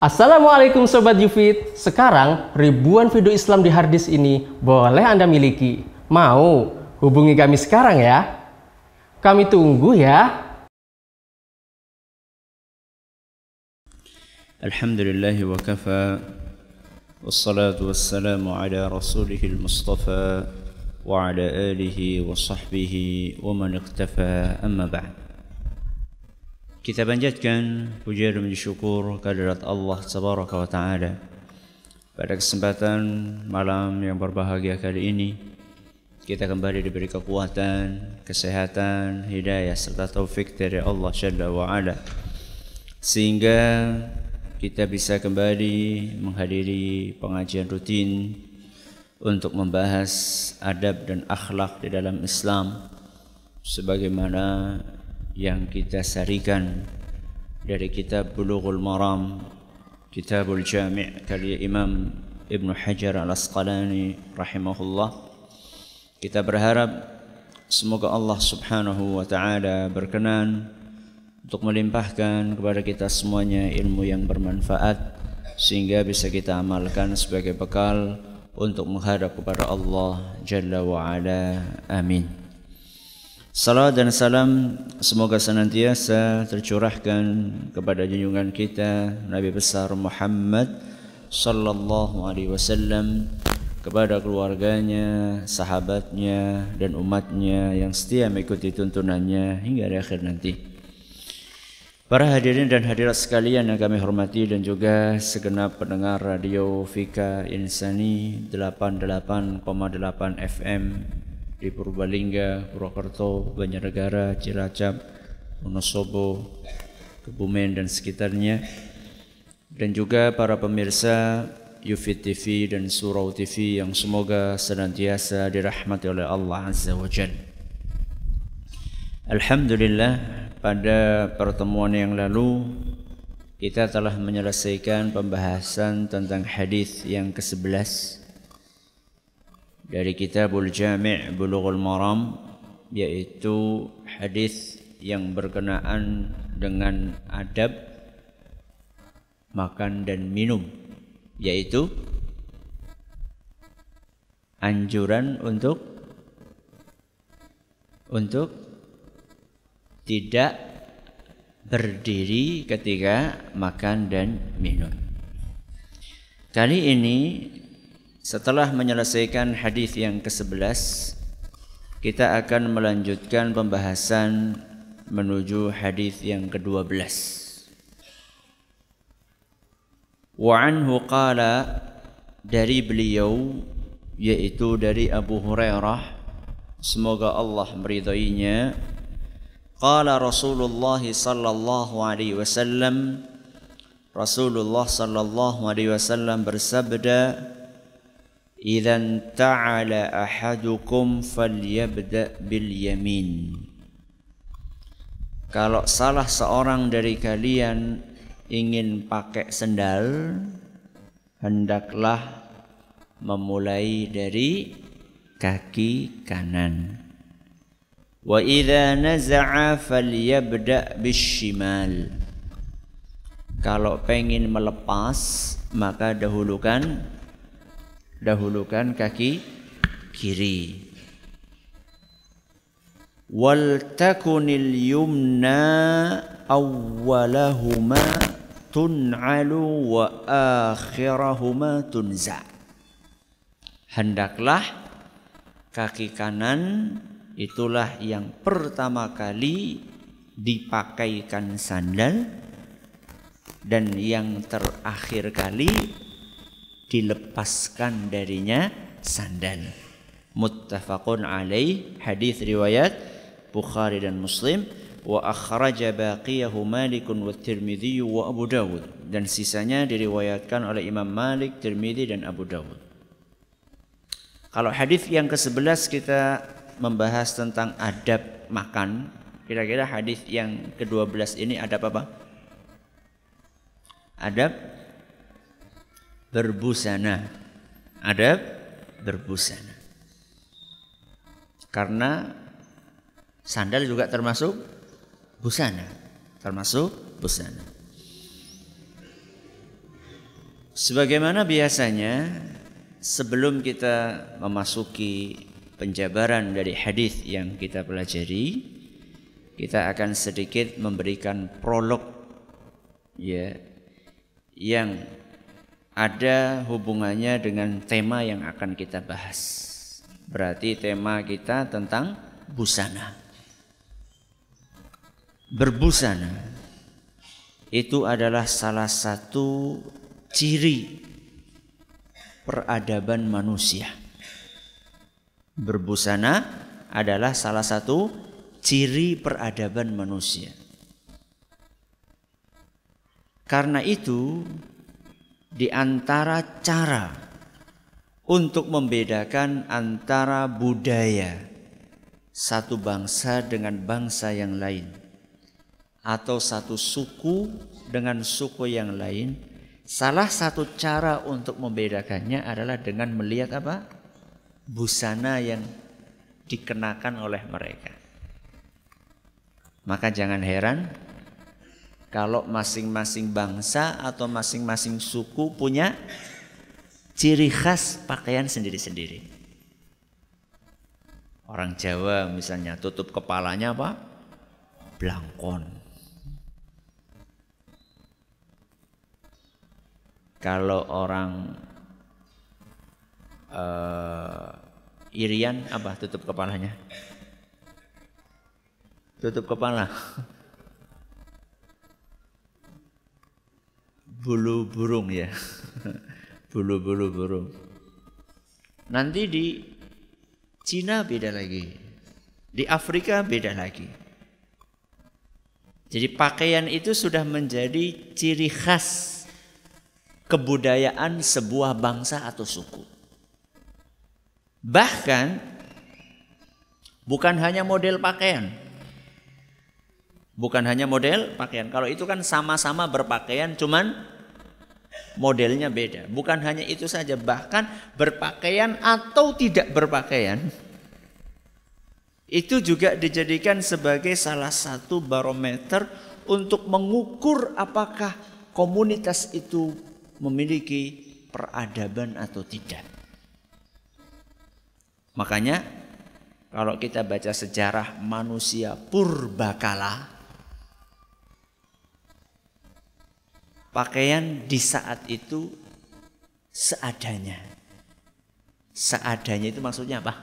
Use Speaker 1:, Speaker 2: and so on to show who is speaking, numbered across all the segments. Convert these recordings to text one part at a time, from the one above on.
Speaker 1: Assalamualaikum Sobat Yufit. Sekarang ribuan video Islam di harddisk ini boleh Anda miliki. Mau? Hubungi kami sekarang ya? Kami tunggu ya.
Speaker 2: Alhamdulillah wa kafa. Wassalatu wassalamu ala rasulihil mustafa Wa ala alihi wa sahbihi wa man iktafa amma ba'd Kita panjatkan puja dan syukur kehadirat Allah Tabaraka wa Ta'ala. Pada kesempatan malam yang berbahagia kali ini Kita kembali diberi kekuatan, kesehatan, hidayah serta taufik dari Allah Jalla wa Ala. Sehingga kita bisa kembali menghadiri pengajian rutin untuk membahas adab dan akhlak di dalam Islam sebagaimana yang kita sarikan dari kitab Bulughul Maram Kitabul Jami' karya Imam Ibn Hajar Al-Asqalani rahimahullah kita berharap semoga Allah Subhanahu wa taala berkenan untuk melimpahkan kepada kita semuanya ilmu yang bermanfaat sehingga bisa kita amalkan sebagai bekal untuk menghadap kepada Allah Jalla wa Ala. Amin. Salam dan salam semoga senantiasa tercurahkan kepada junjungan kita Nabi besar Muhammad sallallahu alaihi wasallam kepada keluarganya, sahabatnya dan umatnya yang setia mengikuti tuntunannya hingga akhir nanti. Para hadirin dan hadirat sekalian yang kami hormati dan juga segenap pendengar radio Fika Insani 88,8 FM di Purbalingga, Purwokerto, Banjarnegara, Cilacap, Wonosobo, Kebumen dan sekitarnya dan juga para pemirsa Yufit TV dan Surau TV yang semoga senantiasa dirahmati oleh Allah Azza wa Jal. Alhamdulillah pada pertemuan yang lalu kita telah menyelesaikan pembahasan tentang hadis yang ke-11 dari kitabul Jami' Bulughul Maram yaitu hadis yang berkenaan dengan adab makan dan minum yaitu anjuran untuk untuk tidak berdiri ketika makan dan minum. Kali ini setelah menyelesaikan hadis yang ke-11, kita akan melanjutkan pembahasan menuju hadis yang ke-12. Wa anhu qala dari beliau yaitu dari Abu Hurairah semoga Allah meridainya qala Rasulullah sallallahu alaihi wasallam Rasulullah sallallahu alaihi wasallam bersabda إذا انتعل أحدكم فليبدأ باليمين Kalau salah seorang dari kalian ingin pakai sendal, hendaklah memulai dari kaki kanan. Wa idza naza'a falyabda bishimal. Kalau pengen melepas, maka dahulukan dahulukan kaki kiri. Wal takunil yumna awwalahuma tun'alu wa akhirahuma tunza. Hendaklah kaki kanan itulah yang pertama kali dipakaikan sandal dan yang terakhir kali dilepaskan darinya sandal. Muttafaqun alaih hadis riwayat Bukhari dan Muslim wa akhraja baqiyahu Malik wa Tirmidzi wa Abu Dawud dan sisanya diriwayatkan oleh Imam Malik, Tirmidzi dan Abu Dawud. Kalau hadis yang ke-11 kita membahas tentang adab makan, kira-kira hadis yang ke-12 ini adab apa? Adab berbusana. Adab berbusana. Karena sandal juga termasuk busana, termasuk busana. Sebagaimana biasanya sebelum kita memasuki penjabaran dari hadis yang kita pelajari, kita akan sedikit memberikan prolog ya yang ada hubungannya dengan tema yang akan kita bahas. Berarti tema kita tentang busana. Berbusana itu adalah salah satu ciri peradaban manusia. Berbusana adalah salah satu ciri peradaban manusia. Karena itu, di antara cara untuk membedakan antara budaya satu bangsa dengan bangsa yang lain, atau satu suku dengan suku yang lain, salah satu cara untuk membedakannya adalah dengan melihat apa? Busana yang dikenakan oleh mereka. Maka jangan heran kalau masing-masing bangsa atau masing-masing suku punya ciri khas pakaian sendiri-sendiri. Orang Jawa misalnya tutup kepalanya apa? Blangkon. Kalau orang uh, Irian apa tutup kepalanya? Tutup kepala. bulu burung ya. Bulu-bulu burung. Nanti di Cina beda lagi. Di Afrika beda lagi. Jadi pakaian itu sudah menjadi ciri khas kebudayaan sebuah bangsa atau suku. Bahkan bukan hanya model pakaian. Bukan hanya model pakaian. Kalau itu kan sama-sama berpakaian cuman modelnya beda. Bukan hanya itu saja, bahkan berpakaian atau tidak berpakaian itu juga dijadikan sebagai salah satu barometer untuk mengukur apakah komunitas itu memiliki peradaban atau tidak. Makanya kalau kita baca sejarah manusia purbakala pakaian di saat itu seadanya. Seadanya itu maksudnya apa?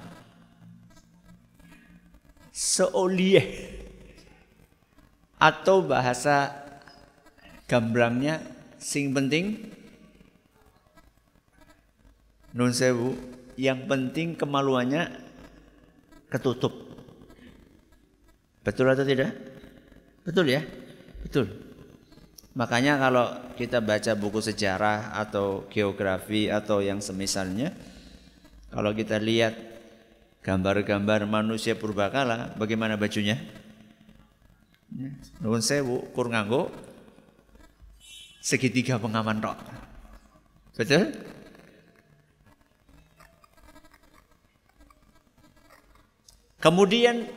Speaker 2: Seolie. Atau bahasa gambrangnya sing penting nun sewu yang penting kemaluannya ketutup. Betul atau tidak? Betul ya? Betul. Makanya kalau kita baca buku sejarah atau geografi atau yang semisalnya, kalau kita lihat gambar-gambar manusia purbakala, bagaimana bajunya? Ya, nuwun sewu kur nganggo segitiga pengaman rok. Betul? Kemudian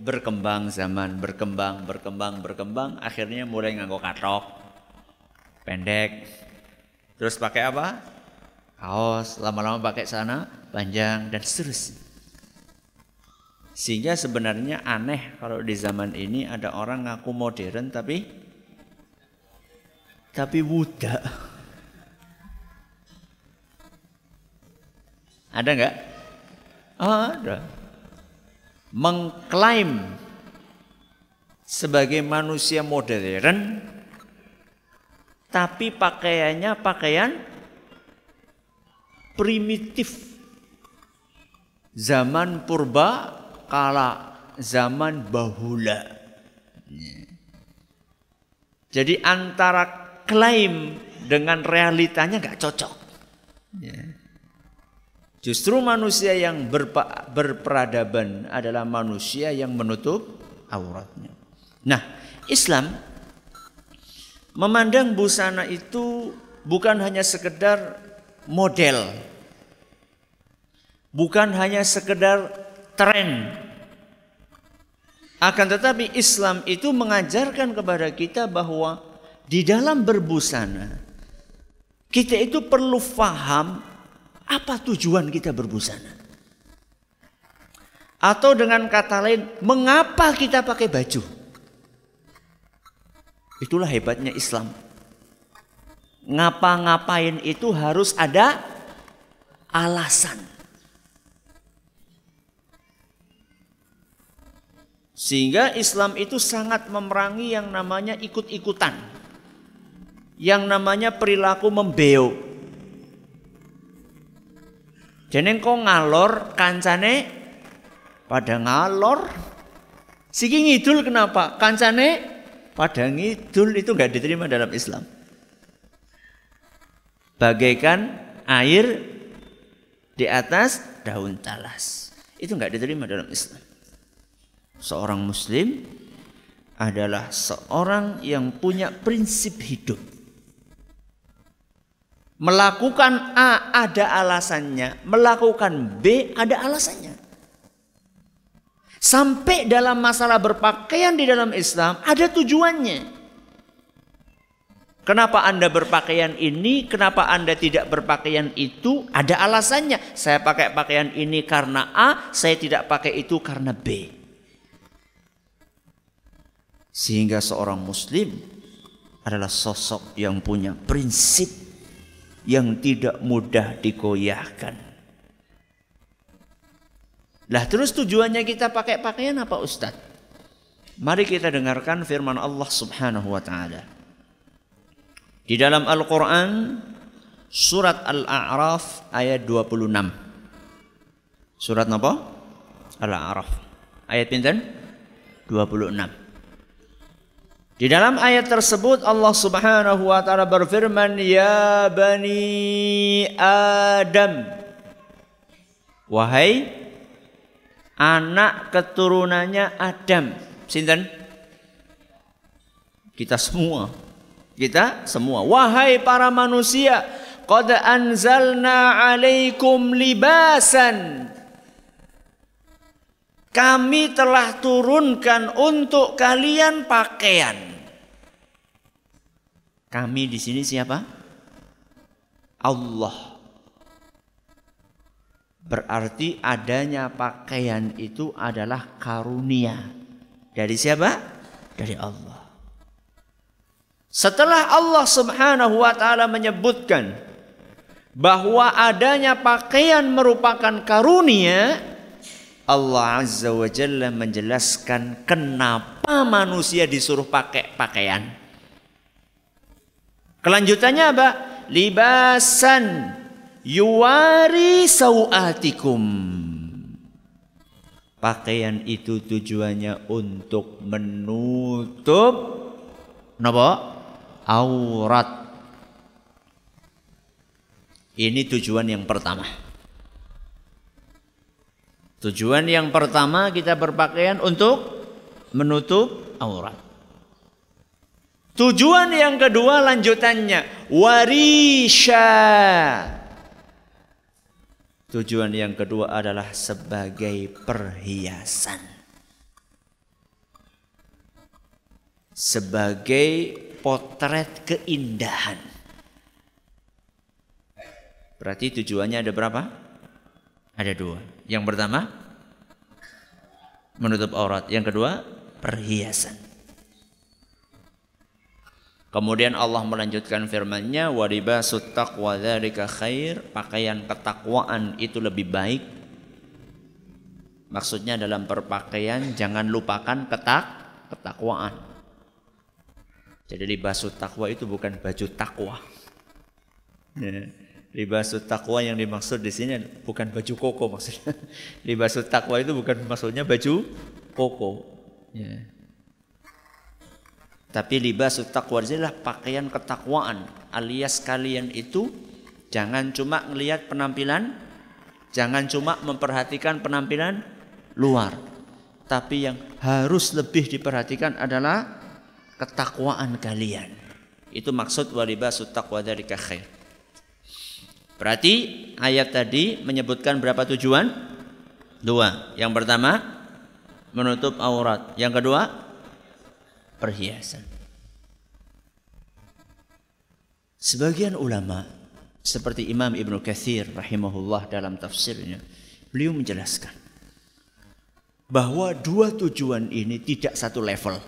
Speaker 2: berkembang zaman, berkembang, berkembang, berkembang, akhirnya mulai nganggo katok pendek. Terus pakai apa? Kaos, lama-lama pakai sana panjang dan seterusnya. Sehingga sebenarnya aneh kalau di zaman ini ada orang ngaku modern tapi tapi buta. Ada nggak? Ada. Mengklaim sebagai manusia modern tapi pakaiannya pakaian primitif. Zaman purba kala zaman bahula. Jadi antara klaim dengan realitanya nggak cocok. Justru manusia yang berpa, berperadaban adalah manusia yang menutup auratnya. Nah, Islam Memandang busana itu bukan hanya sekedar model. Bukan hanya sekedar tren. Akan tetapi Islam itu mengajarkan kepada kita bahwa di dalam berbusana Kita itu perlu faham apa tujuan kita berbusana. Atau dengan kata lain, mengapa kita pakai baju? Itulah hebatnya Islam. Ngapa-ngapain itu harus ada alasan. Sehingga Islam itu sangat memerangi yang namanya ikut-ikutan. Yang namanya perilaku membeo. Jadi kau ngalor kancane pada ngalor. Siki ngidul kenapa? Kancane pada ngidul itu nggak diterima dalam Islam. Bagaikan air di atas daun talas. Itu nggak diterima dalam Islam. Seorang muslim adalah seorang yang punya prinsip hidup. Melakukan A ada alasannya, melakukan B ada alasannya. Sampai dalam masalah berpakaian di dalam Islam ada tujuannya. Kenapa Anda berpakaian ini? Kenapa Anda tidak berpakaian itu? Ada alasannya. Saya pakai pakaian ini karena A, saya tidak pakai itu karena B. Sehingga seorang muslim adalah sosok yang punya prinsip yang tidak mudah digoyahkan. Lah terus tujuannya kita pakai pakaian apa Ustadz? Mari kita dengarkan firman Allah Subhanahu wa taala. Di dalam Al-Quran surat Al-A'raf ayat 26. Surat apa? Al-A'raf. Ayat pinten? 26. Di dalam ayat tersebut Allah Subhanahu wa taala berfirman, "Ya bani Adam" Wahai anak keturunannya Adam. Sinten? Kita semua kita semua. Wahai para manusia, qad anzalna alaikum libasan. Kami telah turunkan untuk kalian pakaian. Kami di sini siapa? Allah. Berarti adanya pakaian itu adalah karunia. Dari siapa? Dari Allah. Setelah Allah Subhanahu wa taala menyebutkan bahwa adanya pakaian merupakan karunia, Allah Azza wa Jalla menjelaskan kenapa manusia disuruh pakai pakaian. Kelanjutannya apa? Libasan yuwari sawatikum. Pakaian itu tujuannya untuk menutup napa? aurat. Ini tujuan yang pertama. Tujuan yang pertama kita berpakaian untuk menutup aurat. Tujuan yang kedua lanjutannya warisha. Tujuan yang kedua adalah sebagai perhiasan. Sebagai potret keindahan. Berarti tujuannya ada berapa? Ada dua. Yang pertama, menutup aurat. Yang kedua, perhiasan. Kemudian Allah melanjutkan firman-Nya, "Wa libasut taqwa dzalika khair." Pakaian ketakwaan itu lebih baik. Maksudnya dalam berpakaian jangan lupakan ketak ketakwaan. Jadi libasut takwa itu bukan baju takwa. Ya. Libasut takwa yang dimaksud di sini bukan baju koko maksudnya. Libasut takwa itu bukan maksudnya baju koko. Ya. Tapi libasut takwa adalah pakaian ketakwaan alias kalian itu jangan cuma melihat penampilan, jangan cuma memperhatikan penampilan luar. Tapi yang harus lebih diperhatikan adalah ketakwaan kalian. Itu maksud walibasut taqwa dari khair. Berarti ayat tadi menyebutkan berapa tujuan? Dua. Yang pertama menutup aurat. Yang kedua perhiasan. Sebagian ulama seperti Imam Ibnu Katsir rahimahullah dalam tafsirnya beliau menjelaskan bahwa dua tujuan ini tidak satu level.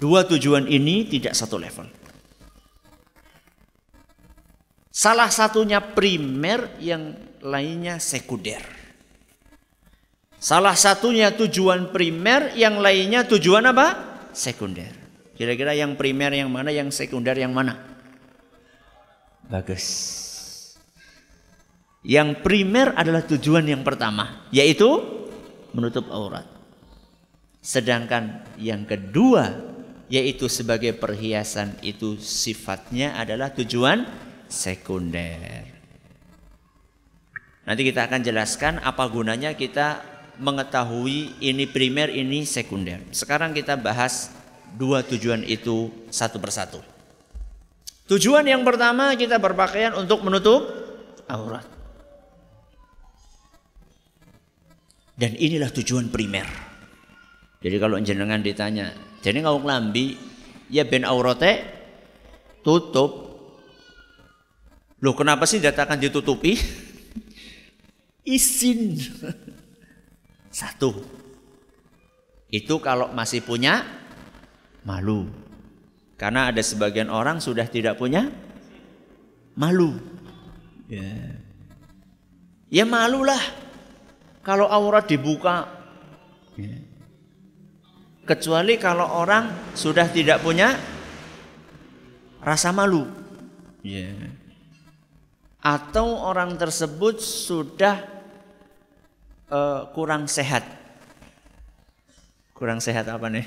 Speaker 2: Dua tujuan ini tidak satu level. Salah satunya primer, yang lainnya sekunder. Salah satunya tujuan primer, yang lainnya tujuan apa? Sekunder. Kira-kira yang primer yang mana, yang sekunder yang mana? Bagus. Yang primer adalah tujuan yang pertama, yaitu menutup aurat. Sedangkan yang kedua, yaitu sebagai perhiasan itu sifatnya adalah tujuan sekunder. Nanti kita akan jelaskan apa gunanya kita mengetahui ini primer, ini sekunder. Sekarang kita bahas dua tujuan itu satu persatu. Tujuan yang pertama kita berpakaian untuk menutup aurat. Dan inilah tujuan primer. Jadi kalau jenengan ditanya, jadi ngau lambi ya ben aurate tutup. Loh kenapa sih datakan ditutupi? Isin. Satu. Itu kalau masih punya malu. Karena ada sebagian orang sudah tidak punya malu. Ya, ya malulah kalau aurat dibuka. Ya. Kecuali kalau orang sudah tidak punya rasa malu. Ya. Atau orang tersebut sudah uh, kurang sehat. Kurang sehat apa nih?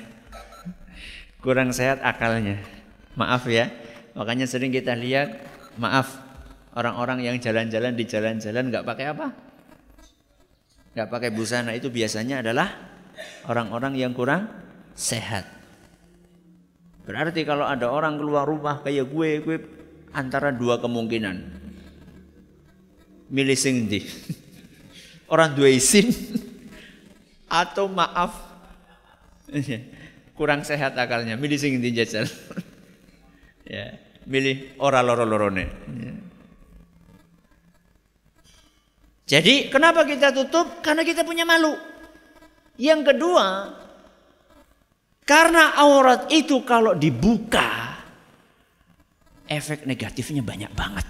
Speaker 2: kurang sehat akalnya. Maaf ya. Makanya sering kita lihat, maaf, orang-orang yang jalan-jalan di jalan-jalan nggak pakai apa? Nggak pakai busana itu biasanya adalah orang-orang yang kurang sehat. Berarti kalau ada orang keluar rumah kayak gue, gue antara dua kemungkinan. Milih sing. Orang dua isin atau maaf. Kurang sehat akalnya. Milih sing ndi jajal? Ya milih ora loro-lorone. Ya. jadi kenapa kita tutup? Karena kita punya malu. Yang kedua karena aurat itu kalau dibuka efek negatifnya banyak banget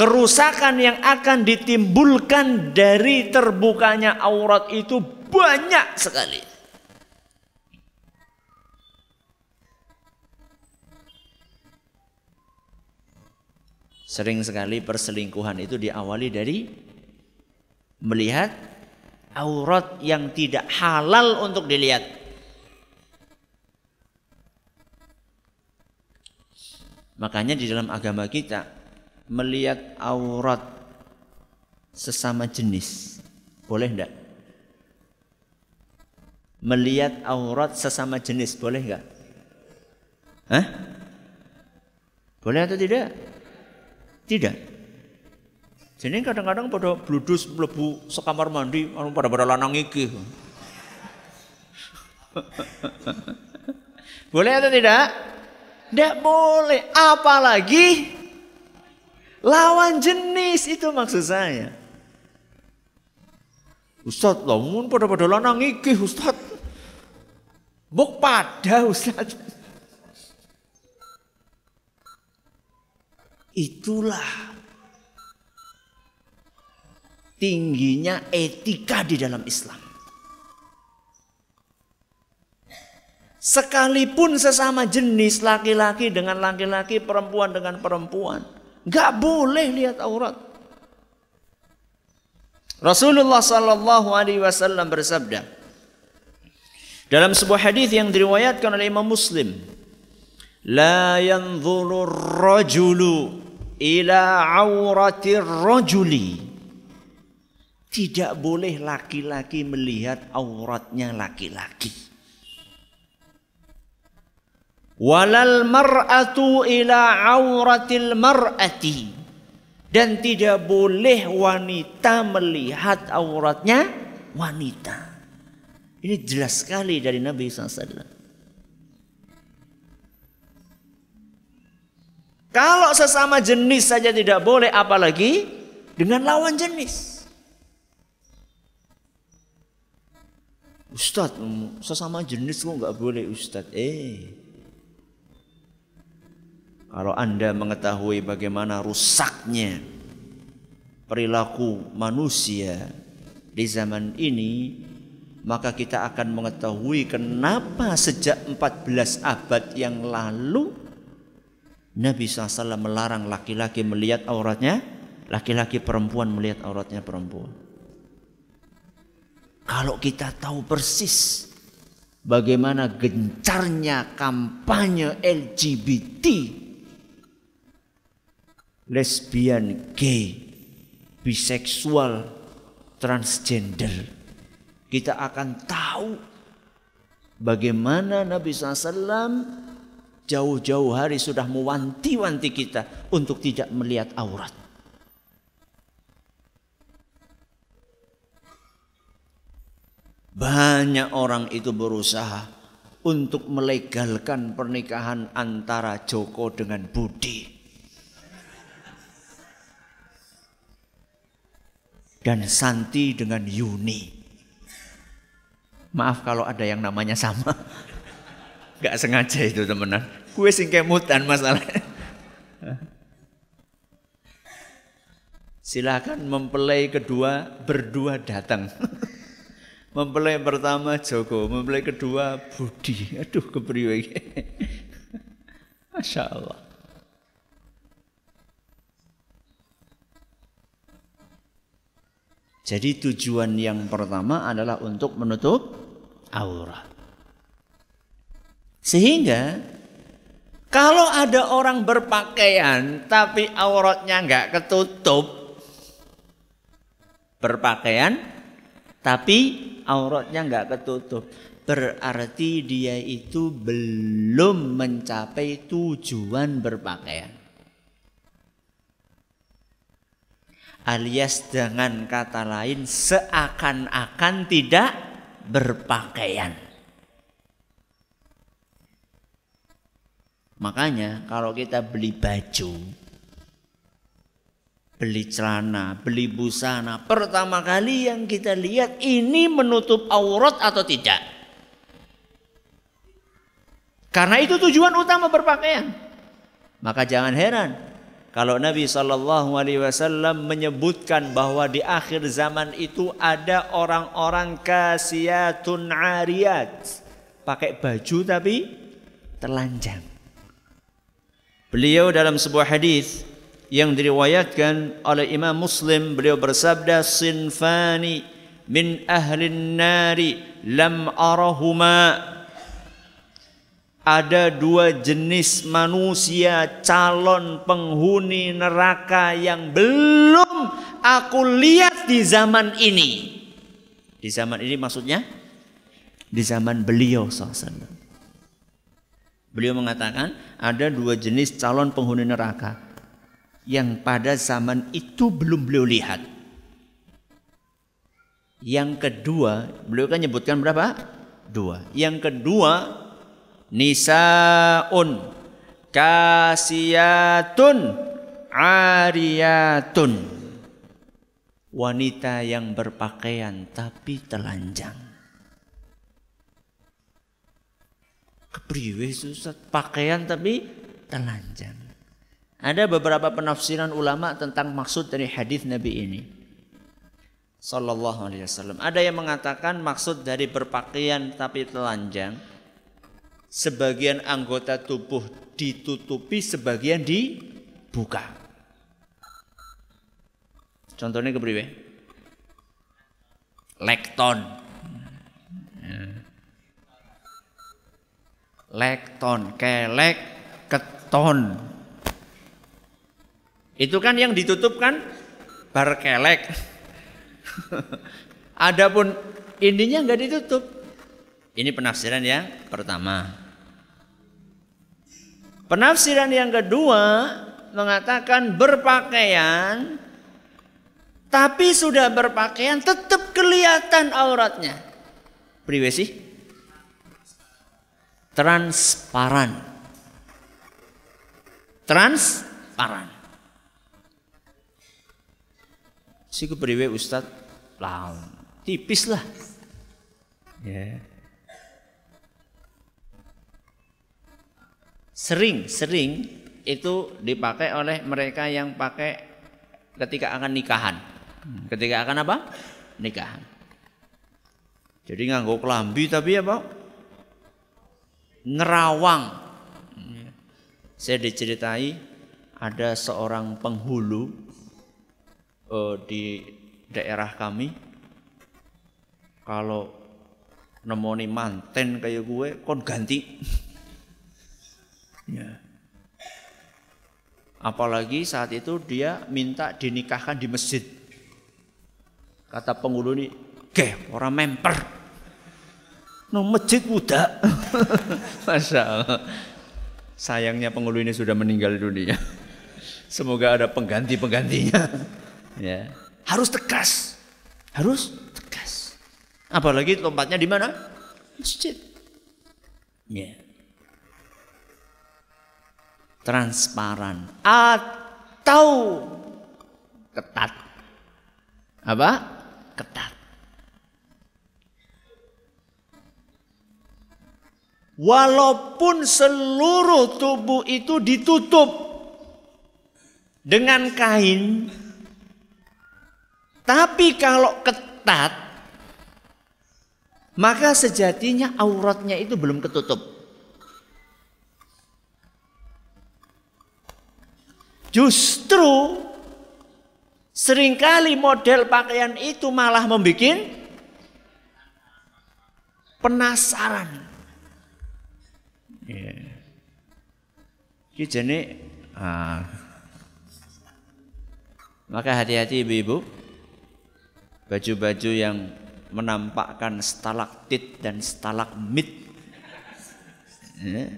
Speaker 2: kerusakan yang akan ditimbulkan dari terbukanya aurat itu banyak sekali. Sering sekali perselingkuhan itu diawali dari melihat aurat yang tidak halal untuk dilihat. Makanya di dalam agama kita melihat aurat sesama jenis boleh enggak? melihat aurat sesama jenis boleh nggak? Hah? Boleh atau tidak? Tidak. Jadi kadang-kadang pada bludus mlebu sekamar mandi anu pada pada lanang iki. boleh atau tidak? Tidak boleh. Apalagi lawan jenis itu maksud saya. Ustaz, lamun pada pada lanang iki Ustaz. Buk pada Ustaz. Itulah tingginya etika di dalam Islam. Sekalipun sesama jenis laki-laki dengan laki-laki, perempuan dengan perempuan, nggak boleh lihat aurat. Rasulullah Sallallahu Alaihi Wasallam bersabda, dalam sebuah hadis yang diriwayatkan oleh Imam Muslim, "La yanzuru rajulu ila aurati rajuli." Tidak boleh laki-laki melihat auratnya laki-laki. Walal mar'atu ila auratil mar'ati. Dan tidak boleh wanita melihat auratnya wanita. Ini jelas sekali dari Nabi SAW. Kalau sesama jenis saja tidak boleh, apalagi dengan lawan jenis. Ustadz, sesama jenis kok nggak boleh Ustadz? Eh, kalau anda mengetahui bagaimana rusaknya perilaku manusia di zaman ini, maka kita akan mengetahui kenapa sejak 14 abad yang lalu Nabi SAW melarang laki-laki melihat auratnya, laki-laki perempuan melihat auratnya perempuan. Kalau kita tahu persis bagaimana gencarnya kampanye LGBT, lesbian, gay, biseksual, transgender, kita akan tahu bagaimana Nabi SAW jauh-jauh hari sudah mewanti-wanti kita untuk tidak melihat aurat. Banyak orang itu berusaha untuk melegalkan pernikahan antara Joko dengan Budi. Dan Santi dengan Yuni. Maaf kalau ada yang namanya sama. Gak sengaja itu temenan. Gue sing kemutan masalah. Silakan mempelai kedua berdua datang. mempelai pertama Joko, mempelai kedua Budi. Aduh kepriwe Masya Allah. Jadi tujuan yang pertama adalah untuk menutup aurat. Sehingga kalau ada orang berpakaian tapi auratnya nggak ketutup, berpakaian tapi auratnya nggak ketutup, berarti dia itu belum mencapai tujuan berpakaian. Alias dengan kata lain seakan-akan tidak berpakaian. Makanya kalau kita beli baju, beli celana, beli busana, pertama kali yang kita lihat ini menutup aurat atau tidak. Karena itu tujuan utama berpakaian. Maka jangan heran kalau Nabi Shallallahu Alaihi Wasallam menyebutkan bahwa di akhir zaman itu ada orang-orang kasiatun ariyat pakai baju tapi telanjang. Beliau dalam sebuah hadis yang diriwayatkan oleh Imam Muslim beliau bersabda sinfani min ahli nari lam arahuma ada dua jenis manusia calon penghuni neraka yang belum aku lihat di zaman ini. Di zaman ini maksudnya di zaman beliau SAW. Beliau mengatakan ada dua jenis calon penghuni neraka yang pada zaman itu belum beliau lihat. Yang kedua, beliau kan nyebutkan berapa? Dua. Yang kedua, nisaun kasiyatun ariyatun. Wanita yang berpakaian tapi telanjang. Kepriwe susah pakaian tapi telanjang. Ada beberapa penafsiran ulama tentang maksud dari hadis Nabi ini. Sallallahu alaihi wasallam. Ada yang mengatakan maksud dari berpakaian tapi telanjang sebagian anggota tubuh ditutupi, sebagian dibuka. Contohnya kepriwe? Lekton lekton, kelek, keton. Itu kan yang ditutup kan bar kelek. Adapun ininya nggak ditutup. Ini penafsiran yang pertama. Penafsiran yang kedua mengatakan berpakaian tapi sudah berpakaian tetap kelihatan auratnya. Privasi transparan. transparan. Si kepriwe Ustad lah tipis lah. Ya. Sering-sering itu dipakai oleh mereka yang pakai ketika akan nikahan. Ketika akan apa? Nikahan. Jadi nganggo kelambi tapi apa? Nerawang. Saya diceritai ada seorang penghulu uh, di daerah kami kalau nemoni manten kayak gue kon ganti ya apalagi saat itu dia minta dinikahkan di masjid kata penghulu ini ke orang memper no masjid budak masya Allah Sayangnya penghulu ini sudah meninggal dunia. Semoga ada pengganti-penggantinya. ya. Harus tegas. Harus tegas. Apalagi tempatnya di mana? Masjid. Ya. Transparan atau ketat. Apa? Ketat. Walaupun seluruh tubuh itu ditutup dengan kain, tapi kalau ketat, maka sejatinya auratnya itu belum ketutup. Justru sering kali model pakaian itu malah membuat penasaran. Ya. Iki jene ah. Maka hati-hati ibu-ibu. Baju-baju yang menampakkan stalaktit dan stalagmit. Ya.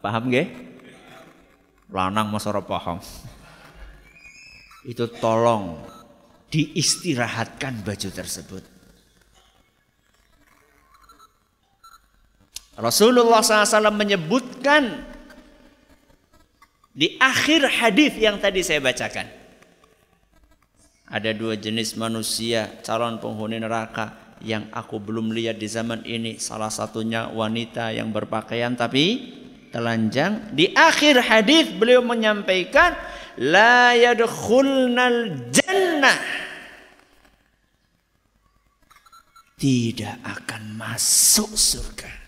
Speaker 2: Paham gak? Lanang masara paham. Itu tolong diistirahatkan baju tersebut. Rasulullah SAW menyebutkan di akhir hadis yang tadi saya bacakan. Ada dua jenis manusia calon penghuni neraka yang aku belum lihat di zaman ini. Salah satunya wanita yang berpakaian tapi telanjang. Di akhir hadis beliau menyampaikan la yadkhulnal jannah tidak akan masuk surga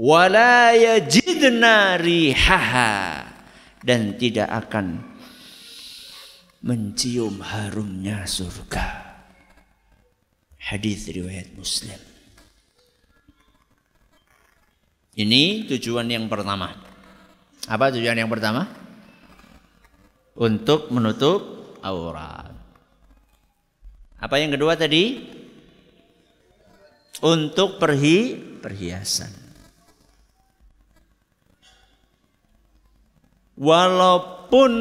Speaker 2: wala yajidna rihaha dan tidak akan mencium harumnya surga. Hadis riwayat Muslim. Ini tujuan yang pertama. Apa tujuan yang pertama? Untuk menutup aurat. Apa yang kedua tadi? Untuk perhi perhiasan. Walaupun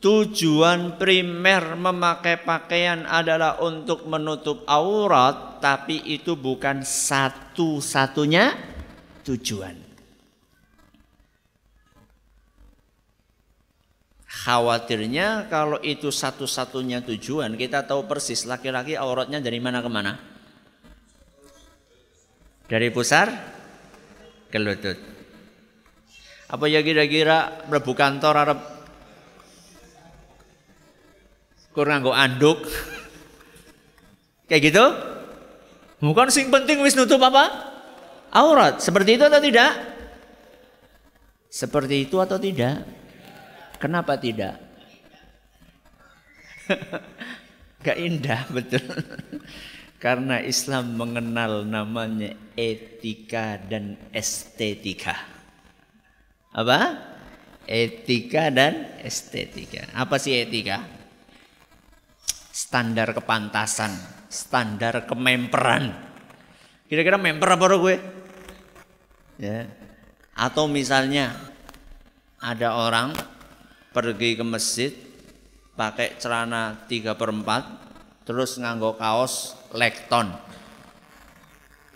Speaker 2: tujuan primer memakai pakaian adalah untuk menutup aurat, tapi itu bukan satu-satunya tujuan. Khawatirnya kalau itu satu-satunya tujuan, kita tahu persis laki-laki auratnya dari mana ke mana? Dari pusar ke lutut. Apa ya kira-kira mlebu kantor arep kurang nggo anduk? Kayak gitu? Bukan sing penting wis nutup apa? Aurat. Seperti itu atau tidak? Seperti itu atau tidak? Kenapa tidak? Gak indah betul. Karena Islam mengenal namanya etika dan estetika apa? Etika dan estetika. Apa sih etika? Standar kepantasan, standar kememperan. Kira-kira memper apa gue? Ya. Atau misalnya ada orang pergi ke masjid pakai celana 3 per 4 terus nganggo kaos lekton.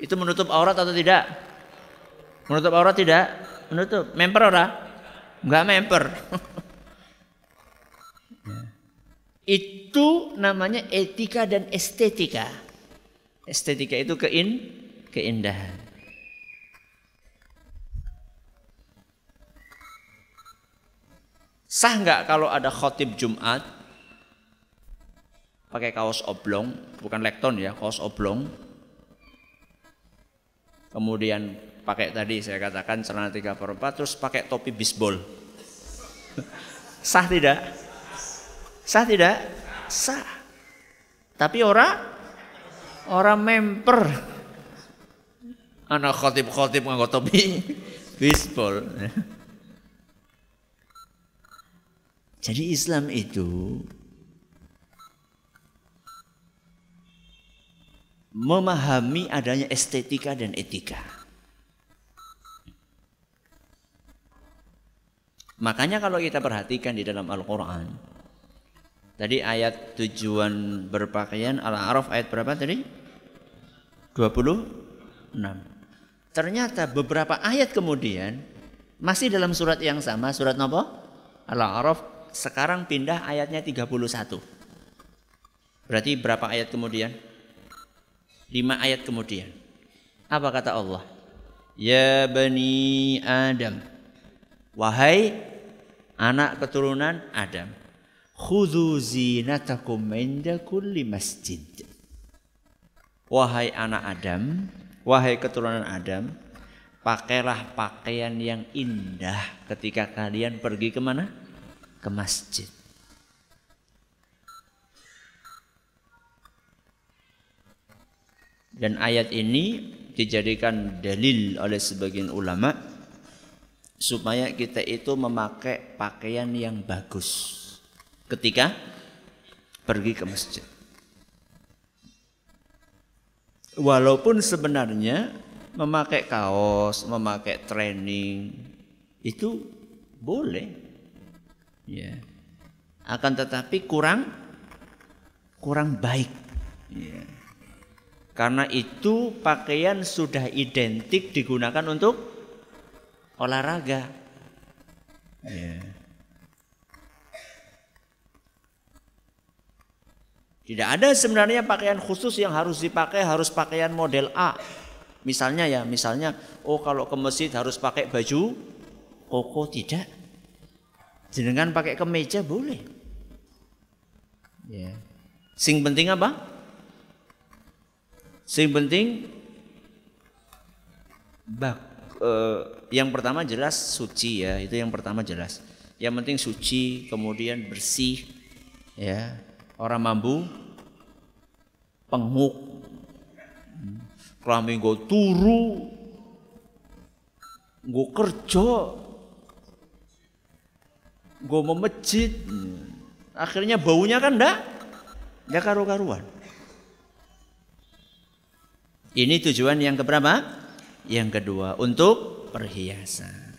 Speaker 2: Itu menutup aurat atau tidak? Menutup aurat tidak? Menutup. Memper ora? Enggak memper. Itu namanya etika dan estetika. Estetika itu kein keindahan. Sah nggak kalau ada khotib Jumat pakai kaos oblong, bukan lekton ya, kaos oblong. Kemudian pakai tadi saya katakan celana 3 per 4 terus pakai topi bisbol. Sah tidak? Sah tidak? Sah. Tapi orang orang memper. Anak khotib-khotib nganggo topi bisbol. Jadi Islam itu memahami adanya estetika dan etika. Makanya kalau kita perhatikan di dalam Al-Quran, tadi ayat tujuan berpakaian Al-A'raf ayat berapa tadi? 26. Ternyata beberapa ayat kemudian masih dalam surat yang sama, surat apa? Al-A'raf sekarang pindah ayatnya 31. Berarti berapa ayat kemudian? Lima ayat kemudian. Apa kata Allah? Ya Bani Adam. Wahai anak keturunan Adam. Khudhu zinatakum inda kulli masjid. Wahai anak Adam, wahai keturunan Adam, pakailah pakaian yang indah ketika kalian pergi ke mana? Ke masjid. Dan ayat ini dijadikan dalil oleh sebagian ulama supaya kita itu memakai pakaian yang bagus ketika pergi ke masjid. Walaupun sebenarnya memakai kaos, memakai training itu boleh ya akan tetapi kurang kurang baik ya. karena itu pakaian sudah identik digunakan untuk olahraga ya. Tidak ada sebenarnya pakaian khusus yang harus dipakai harus pakaian model A. Misalnya ya, misalnya oh kalau ke masjid harus pakai baju koko tidak. Jenengan pakai kemeja boleh. Ya. Sing penting apa? Sing penting bak eh, yang pertama jelas suci ya, itu yang pertama jelas. Yang penting suci, kemudian bersih ya. Orang mampu penguk klambi go turu go kerja gue mau masjid. Akhirnya baunya kan enggak enggak karu-karuan. Ini tujuan yang keberapa? Yang kedua untuk perhiasan.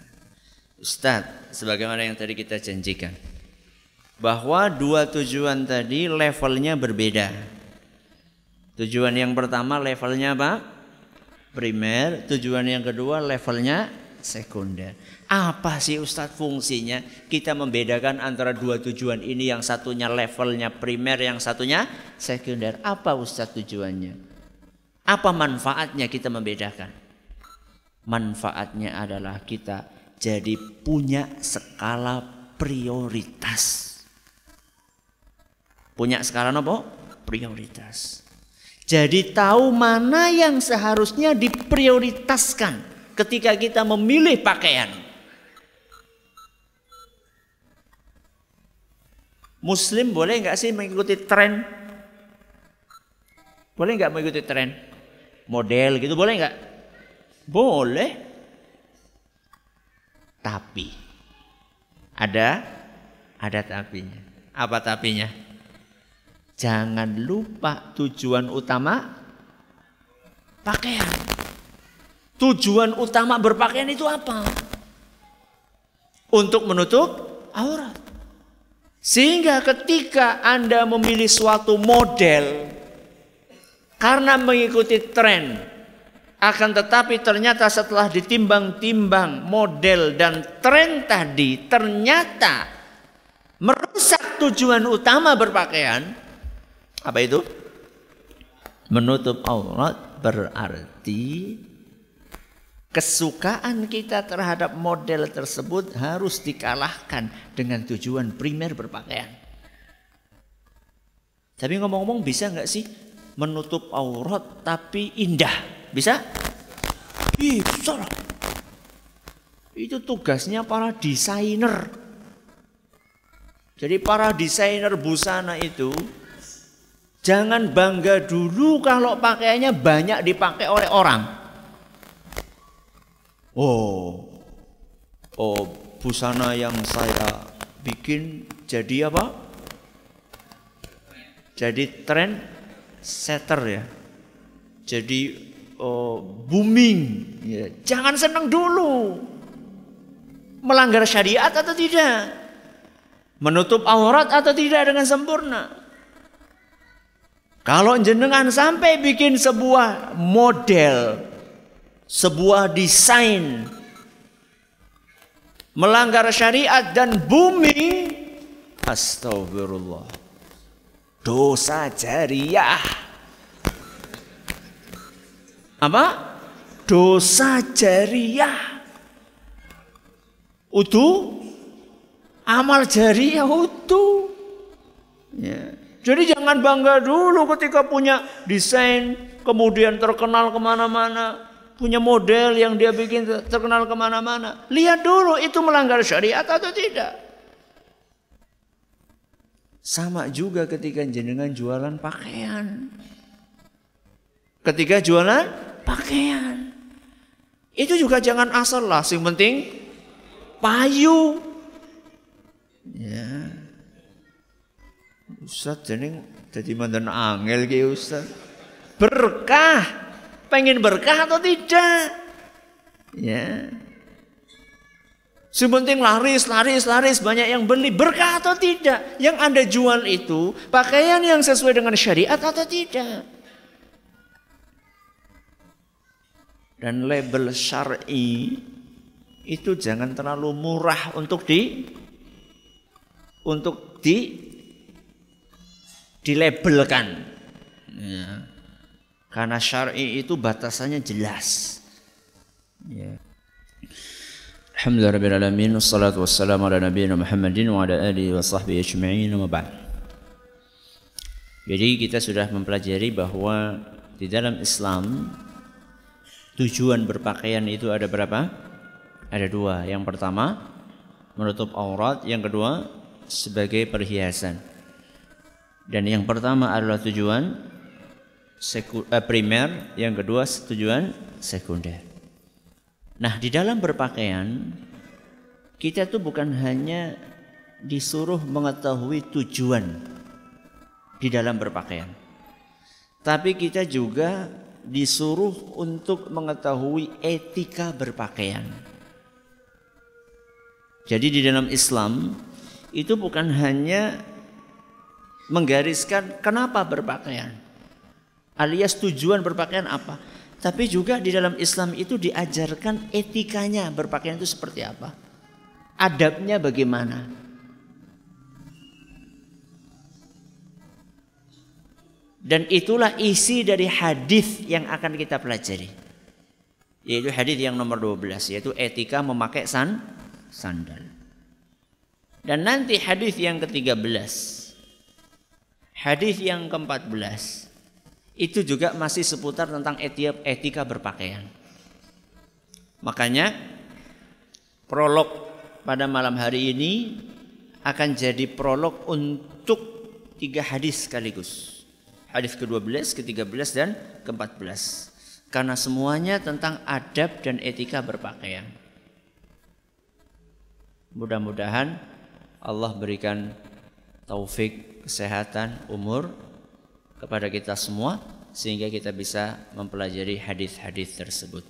Speaker 2: Ustadz sebagaimana yang tadi kita janjikan bahwa dua tujuan tadi levelnya berbeda. Tujuan yang pertama levelnya apa? Primer. Tujuan yang kedua levelnya sekunder apa sih Ustadz fungsinya? Kita membedakan antara dua tujuan ini yang satunya levelnya primer, yang satunya sekunder. Apa Ustadz tujuannya? Apa manfaatnya kita membedakan? Manfaatnya adalah kita jadi punya skala prioritas. Punya skala apa? Prioritas. Jadi tahu mana yang seharusnya diprioritaskan ketika kita memilih pakaian. Muslim boleh nggak sih mengikuti tren? Boleh nggak mengikuti tren? Model gitu boleh nggak? Boleh. Tapi ada ada tapinya. Apa tapinya? Jangan lupa tujuan utama pakaian. Tujuan utama berpakaian itu apa? Untuk menutup aurat. Sehingga ketika Anda memilih suatu model karena mengikuti tren Akan tetapi ternyata setelah ditimbang-timbang model dan tren tadi ternyata merusak tujuan utama berpakaian. Apa itu? Menutup aurat berarti kesukaan kita terhadap model tersebut harus dikalahkan dengan tujuan primer berpakaian. Tapi ngomong-ngomong bisa nggak sih menutup aurat tapi indah? Bisa? Bisa. Itu tugasnya para desainer. Jadi para desainer busana itu jangan bangga dulu kalau pakaiannya banyak dipakai oleh orang. Oh, oh busana yang saya bikin jadi apa? Jadi tren setter ya. Jadi oh, booming. Ya, jangan senang dulu. Melanggar syariat atau tidak? Menutup aurat atau tidak dengan sempurna? Kalau jenengan sampai bikin sebuah model, sebuah desain melanggar syariat dan booming, astagfirullah. Dosa jariah apa? Dosa jariah. Utuh amal jariah utuh. Ya. Jadi jangan bangga dulu ketika punya desain kemudian terkenal ke mana-mana. Punya model yang dia bikin terkenal ke mana-mana. Lihat dulu itu melanggar syariat atau tidak. Sama juga ketika jenengan jualan pakaian. Ketika jualan pakaian. Itu juga jangan asal lah, yang penting payu. Ya. Ustaz jadi jadi mantan angel ki Ustaz. Berkah. Pengen berkah atau tidak? Ya. Sebenting laris, laris, laris, banyak yang beli. Berkah atau tidak? Yang Anda jual itu pakaian yang sesuai dengan syariat atau tidak? dan label syar'i itu jangan terlalu murah untuk di untuk di dilabelkan ya. Karena syar'i itu batasannya jelas ya. Alhamdulillah alamin wassalatu wassalamu ala nabiyina Muhammadin wa ala alihi wa ajma'in wa ba'd. Jadi kita sudah mempelajari bahwa di dalam Islam tujuan berpakaian itu ada berapa? Ada dua. Yang pertama menutup aurat, yang kedua sebagai perhiasan. Dan yang pertama adalah tujuan seku, eh, primer, yang kedua tujuan sekunder. Nah, di dalam berpakaian kita tuh bukan hanya disuruh mengetahui tujuan di dalam berpakaian. Tapi kita juga disuruh untuk mengetahui etika berpakaian. Jadi di dalam Islam itu bukan hanya menggariskan kenapa berpakaian alias tujuan berpakaian apa, tapi juga di dalam Islam itu diajarkan etikanya berpakaian itu seperti apa. Adabnya bagaimana? Dan itulah isi dari hadis yang akan kita pelajari. Yaitu hadis yang nomor 12 yaitu etika memakai san sandal. Dan nanti hadis yang ke-13. Hadis yang ke-14 itu juga masih seputar tentang etika, berpakaian. Makanya prolog pada malam hari ini akan jadi prolog untuk tiga hadis sekaligus hadis ke-12, ke-13 dan ke-14. Karena semuanya tentang adab dan etika berpakaian. Mudah-mudahan Allah berikan taufik, kesehatan, umur kepada kita semua sehingga kita bisa mempelajari hadis-hadis tersebut.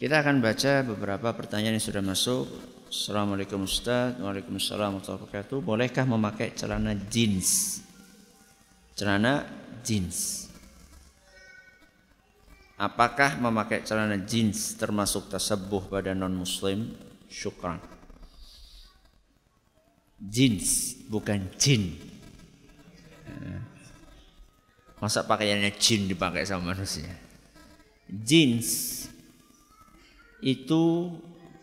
Speaker 2: Kita akan baca beberapa pertanyaan yang sudah masuk. Assalamualaikum Ustaz. Waalaikumsalam warahmatullahi wabarakatuh. Bolehkah memakai celana jeans? celana jeans. Apakah memakai celana jeans termasuk tasabuh pada non muslim? Syukran. Jeans bukan jin. Masa pakaiannya jin dipakai sama manusia? Jeans itu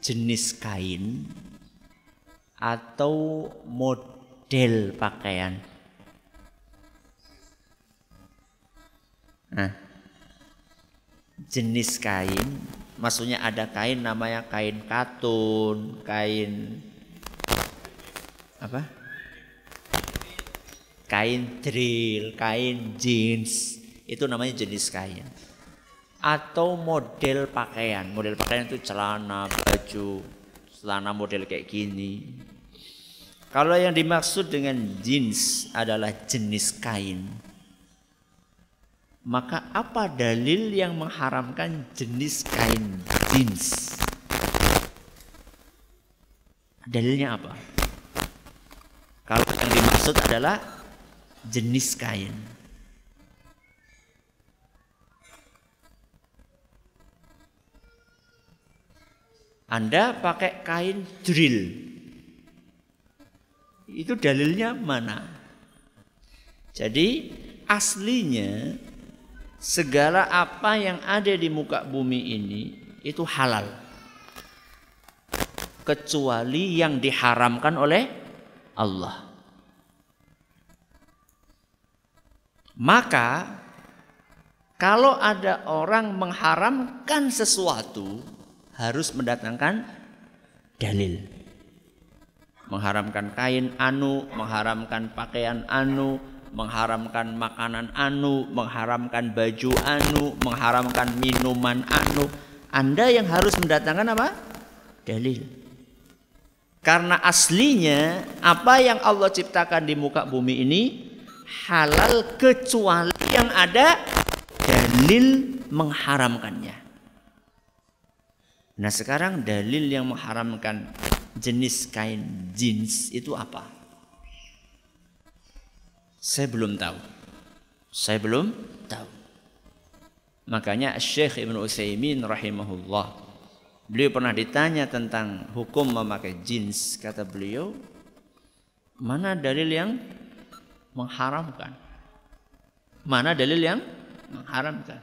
Speaker 2: jenis kain atau model pakaian. Nah, jenis kain, maksudnya ada kain namanya kain katun, kain apa? Kain drill, kain jeans, itu namanya jenis kain. Atau model pakaian, model pakaian itu celana, baju, celana model kayak gini. Kalau yang dimaksud dengan jeans adalah jenis kain, maka apa dalil yang mengharamkan jenis kain jeans? Dalilnya apa? Kalau yang dimaksud adalah jenis kain. Anda pakai kain drill. Itu dalilnya mana? Jadi aslinya segala apa yang ada di muka bumi ini itu halal. Kecuali yang diharamkan oleh Allah. Maka kalau ada orang mengharamkan sesuatu harus mendatangkan dalil. Mengharamkan kain anu, mengharamkan pakaian anu, mengharamkan makanan anu, mengharamkan baju anu, mengharamkan minuman anu. Anda yang harus mendatangkan apa? Dalil. Karena aslinya apa yang Allah ciptakan di muka bumi ini halal kecuali yang ada dalil mengharamkannya. Nah sekarang dalil yang mengharamkan jenis kain jeans itu apa? Saya belum tahu. Saya belum tahu. Makanya Syekh Ibn Utsaimin rahimahullah beliau pernah ditanya tentang hukum memakai jeans kata beliau mana dalil yang mengharamkan? Mana dalil yang mengharamkan?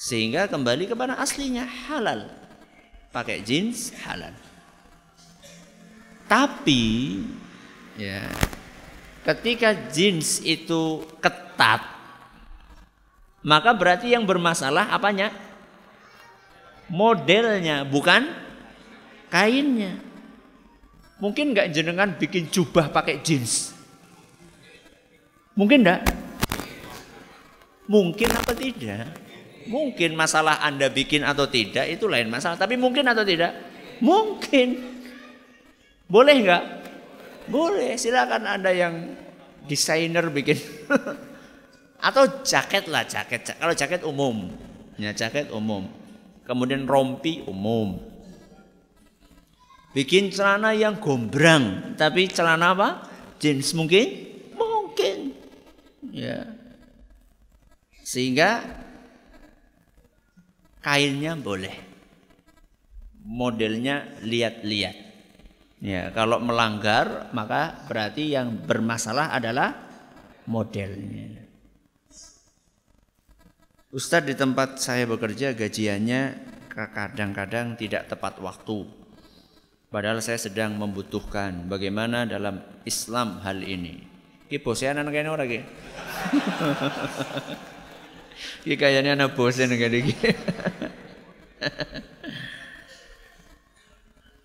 Speaker 2: Sehingga kembali kepada aslinya halal. Pakai jeans halal. Tapi ya ketika jeans itu ketat maka berarti yang bermasalah apanya? Modelnya bukan kainnya. Mungkin nggak jenengan bikin jubah pakai jeans? Mungkin enggak? Mungkin apa tidak? Mungkin masalah Anda bikin atau tidak itu lain masalah. Tapi mungkin atau tidak? Mungkin. Boleh nggak? Boleh. Silakan Anda yang desainer bikin. atau jaket lah jaket. Kalau jaket umum, ya jaket umum. Kemudian rompi umum. Bikin celana yang gombrang, tapi celana apa? Jeans mungkin? Mungkin. Ya. Sehingga kainnya boleh. Modelnya lihat-lihat. Ya, kalau melanggar maka berarti yang bermasalah adalah modelnya. Ustadz di tempat saya bekerja gajiannya kadang-kadang tidak tepat waktu. Padahal saya sedang membutuhkan bagaimana dalam Islam hal ini. Ki bosan anak ini orang Ki kayaknya anak bosan kayak gini.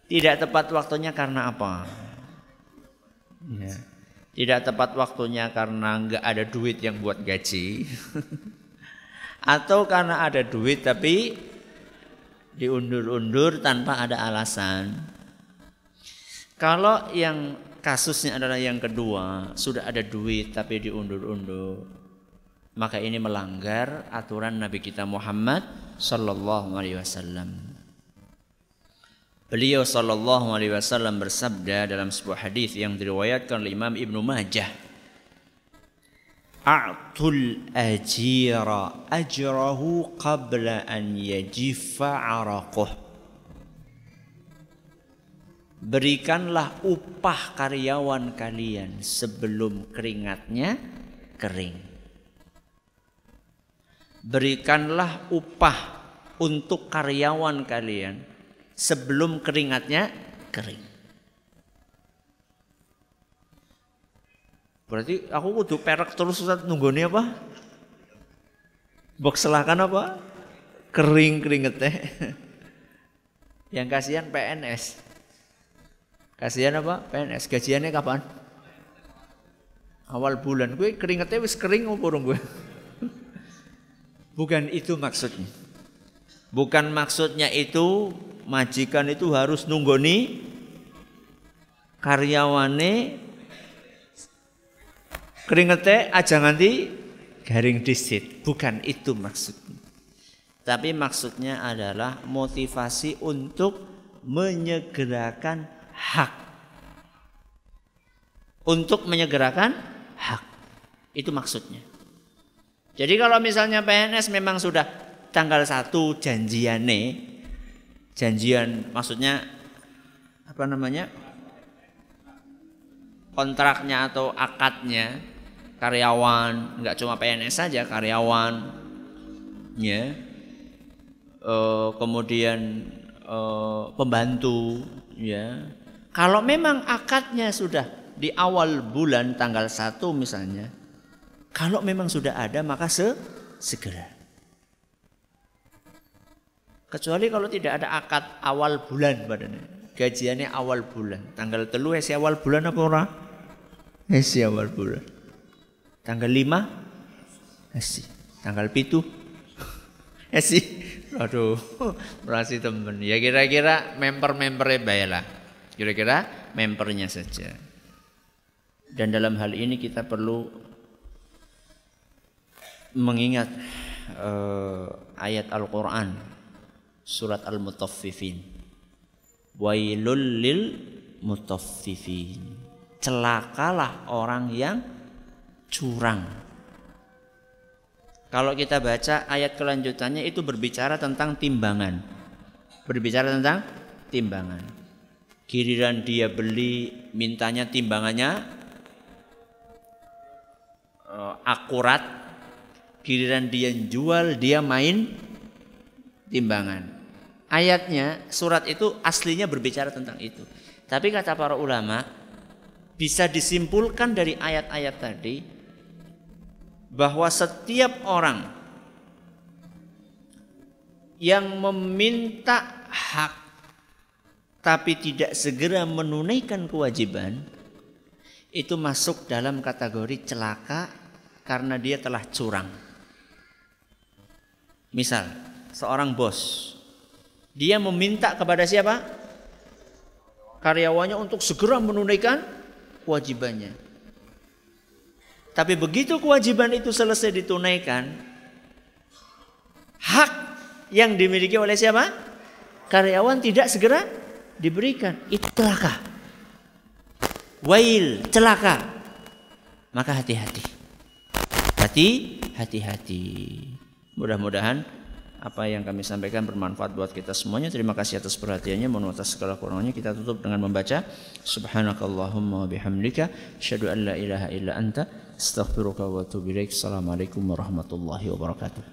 Speaker 2: Tidak tepat waktunya karena apa? Ya. Tidak tepat waktunya karena nggak ada duit yang buat gaji. Atau karena ada duit tapi diundur-undur tanpa ada alasan. Kalau yang kasusnya adalah yang kedua, sudah ada duit tapi diundur-undur maka ini melanggar aturan Nabi kita Muhammad sallallahu alaihi wasallam. Beliau sallallahu alaihi wasallam bersabda dalam sebuah hadis yang diriwayatkan oleh Imam Ibnu Majah. a'tul ajira ajrahu qabla an yajifa araquh Berikanlah upah karyawan kalian sebelum keringatnya kering. Berikanlah upah untuk karyawan kalian sebelum keringatnya kering. Berarti aku kudu perak terus Ustaz nunggoni apa? Bok selahkan apa? Kering keringetnya. Yang kasihan PNS. Kasihan apa? PNS gajiannya kapan? Awal bulan. Gue keringetnya wis kering apa gue? Bukan itu maksudnya. Bukan maksudnya itu majikan itu harus nunggoni karyawane keringetnya aja nganti garing disit. Bukan itu maksudnya. Tapi maksudnya adalah motivasi untuk menyegerakan hak. Untuk menyegerakan hak. Itu maksudnya. Jadi kalau misalnya PNS memang sudah tanggal 1 janjiane, janjian maksudnya apa namanya? kontraknya atau akadnya karyawan, nggak cuma PNS saja, karyawan ya. E, kemudian e, pembantu ya kalau memang akadnya sudah di awal bulan tanggal 1 misalnya, kalau memang sudah ada maka se segera. Kecuali kalau tidak ada akad awal bulan badannya. Gajiannya awal bulan. Tanggal telu esi awal bulan apa ora? Esi awal bulan. Tanggal 5 esi. Tanggal pitu esi. Aduh, merasi temen. Ya kira-kira member-membernya bayalah. Kira-kira mempernya saja. Dan dalam hal ini kita perlu mengingat uh, ayat Al-Qur'an surat Al-Mutaffifin. Wailul lil mutaffifin. Celakalah orang yang curang. Kalau kita baca ayat kelanjutannya itu berbicara tentang timbangan. Berbicara tentang timbangan. Giliran dia beli mintanya timbangannya uh, akurat. Giliran dia jual dia main timbangan. Ayatnya surat itu aslinya berbicara tentang itu. Tapi kata para ulama bisa disimpulkan dari ayat-ayat tadi bahwa setiap orang yang meminta hak tapi tidak segera menunaikan kewajiban itu masuk dalam kategori celaka karena dia telah curang. Misal, seorang bos dia meminta kepada siapa? Karyawannya untuk segera menunaikan kewajibannya. Tapi begitu kewajiban itu selesai ditunaikan, hak yang dimiliki oleh siapa? Karyawan tidak segera diberikan itu celaka wail celaka maka hati-hati hati hati-hati mudah-mudahan apa yang kami sampaikan bermanfaat buat kita semuanya. Terima kasih atas perhatiannya. Mohon atas segala kurangnya. Kita tutup dengan membaca Subhanakallahumma bihamdika asyhadu an la ilaha illa anta astaghfiruka wa atubu ilaik. Assalamualaikum warahmatullahi wabarakatuh.